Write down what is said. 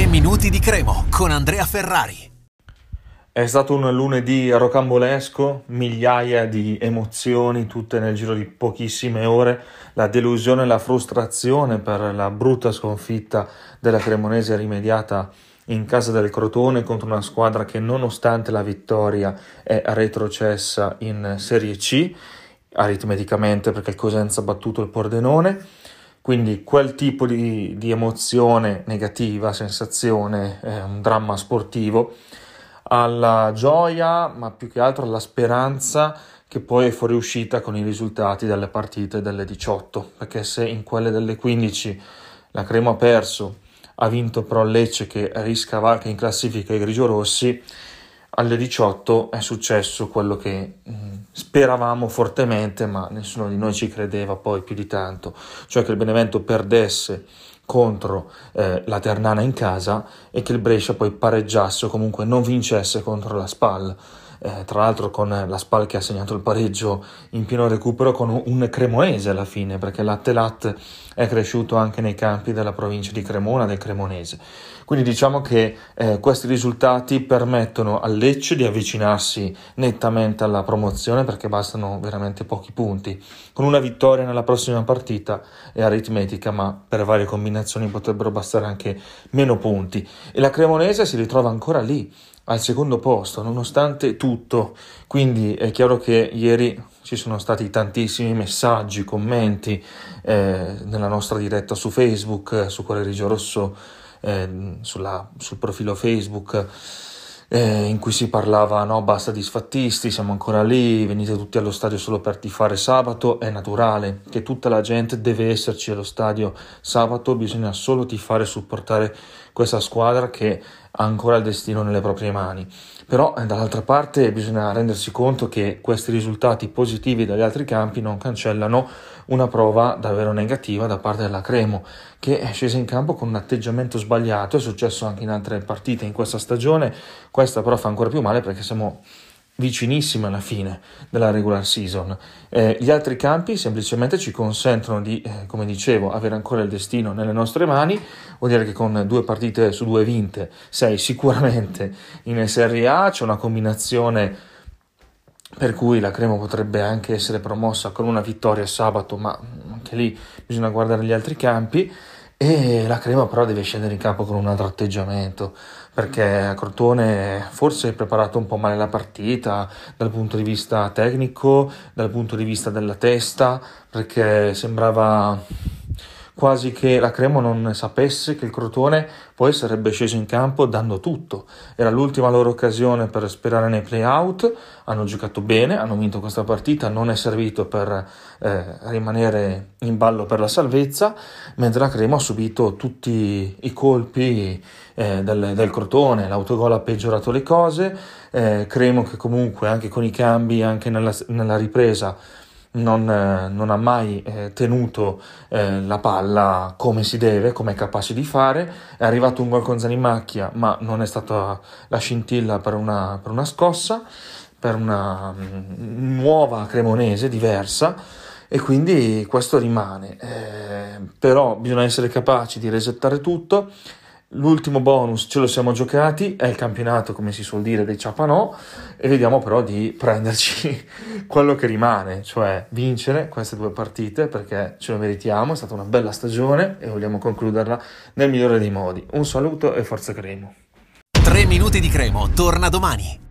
3 minuti di Cremo con Andrea Ferrari. È stato un lunedì rocambolesco, migliaia di emozioni, tutte nel giro di pochissime ore, la delusione e la frustrazione per la brutta sconfitta della Cremonese rimediata in casa del Crotone contro una squadra che nonostante la vittoria è retrocessa in Serie C, aritmeticamente perché il Cosenza ha battuto il Pordenone quindi quel tipo di, di emozione negativa, sensazione, eh, un dramma sportivo, alla gioia, ma più che altro alla speranza che poi è fuoriuscita con i risultati delle partite delle 18, perché se in quelle delle 15 la Crema ha perso, ha vinto però Lecce che riscavalca in classifica i grigio-rossi, alle 18 è successo quello che mm, speravamo fortemente, ma nessuno di noi ci credeva poi più di tanto, cioè che il Benevento perdesse contro eh, la Ternana in casa e che il Brescia poi pareggiasse o comunque non vincesse contro la Spal eh, tra l'altro con la Spal che ha segnato il pareggio in pieno recupero con un cremonese alla fine, perché l'Attelat è cresciuto anche nei campi della provincia di Cremona, del Cremonese. Quindi diciamo che eh, questi risultati permettono al Lecce di avvicinarsi nettamente alla promozione perché bastano veramente pochi punti. Con una vittoria nella prossima partita è aritmetica, ma per varie combinazioni potrebbero bastare anche meno punti. E la Cremonese si ritrova ancora lì al secondo posto, nonostante tutto. Quindi è chiaro che ieri ci sono stati tantissimi messaggi, commenti eh, nella nostra diretta su Facebook, su Cuore Rigio Rosso, eh, sulla, sul profilo Facebook. Eh, in cui si parlava no basta disfattisti, siamo ancora lì, venite tutti allo stadio solo per tifare sabato, è naturale che tutta la gente deve esserci allo stadio sabato, bisogna solo tifare e supportare questa squadra che ha ancora il destino nelle proprie mani. Però eh, dall'altra parte bisogna rendersi conto che questi risultati positivi dagli altri campi non cancellano una prova davvero negativa da parte della Cremo, che è scesa in campo con un atteggiamento sbagliato, è successo anche in altre partite in questa stagione, questa però fa ancora più male perché siamo vicinissime alla fine della regular season. Eh, gli altri campi semplicemente ci consentono di, eh, come dicevo, avere ancora il destino nelle nostre mani, vuol dire che con due partite su due vinte sei sicuramente in Serie A, c'è una combinazione per cui la Cremo potrebbe anche essere promossa con una vittoria sabato, ma anche lì bisogna guardare gli altri campi e la Crema però deve scendere in campo con un altro atteggiamento perché Crotone forse è preparato un po' male la partita dal punto di vista tecnico, dal punto di vista della testa, perché sembrava quasi che la Cremo non sapesse che il Crotone poi sarebbe sceso in campo dando tutto. Era l'ultima loro occasione per sperare nei play-out, hanno giocato bene, hanno vinto questa partita, non è servito per eh, rimanere in ballo per la salvezza, mentre la Cremo ha subito tutti i colpi eh, del, del, Crotone, l'autogol ha peggiorato le cose, eh, Cremo che comunque anche con i cambi, anche nella, nella ripresa, non, eh, non ha mai eh, tenuto eh, la palla come si deve, come è capace di fare. È arrivato un gol con Zanimacchia, ma non è stata la scintilla per una, per una scossa, per una mm, nuova cremonese diversa. E quindi questo rimane, eh, però bisogna essere capaci di resettare tutto L'ultimo bonus ce lo siamo giocati, è il campionato, come si suol dire, dei Ciapanò, e vediamo però di prenderci quello che rimane, cioè vincere queste due partite perché ce lo meritiamo, è stata una bella stagione e vogliamo concluderla nel migliore dei modi. Un saluto e forza Cremo. 3 minuti di Cremo, torna domani.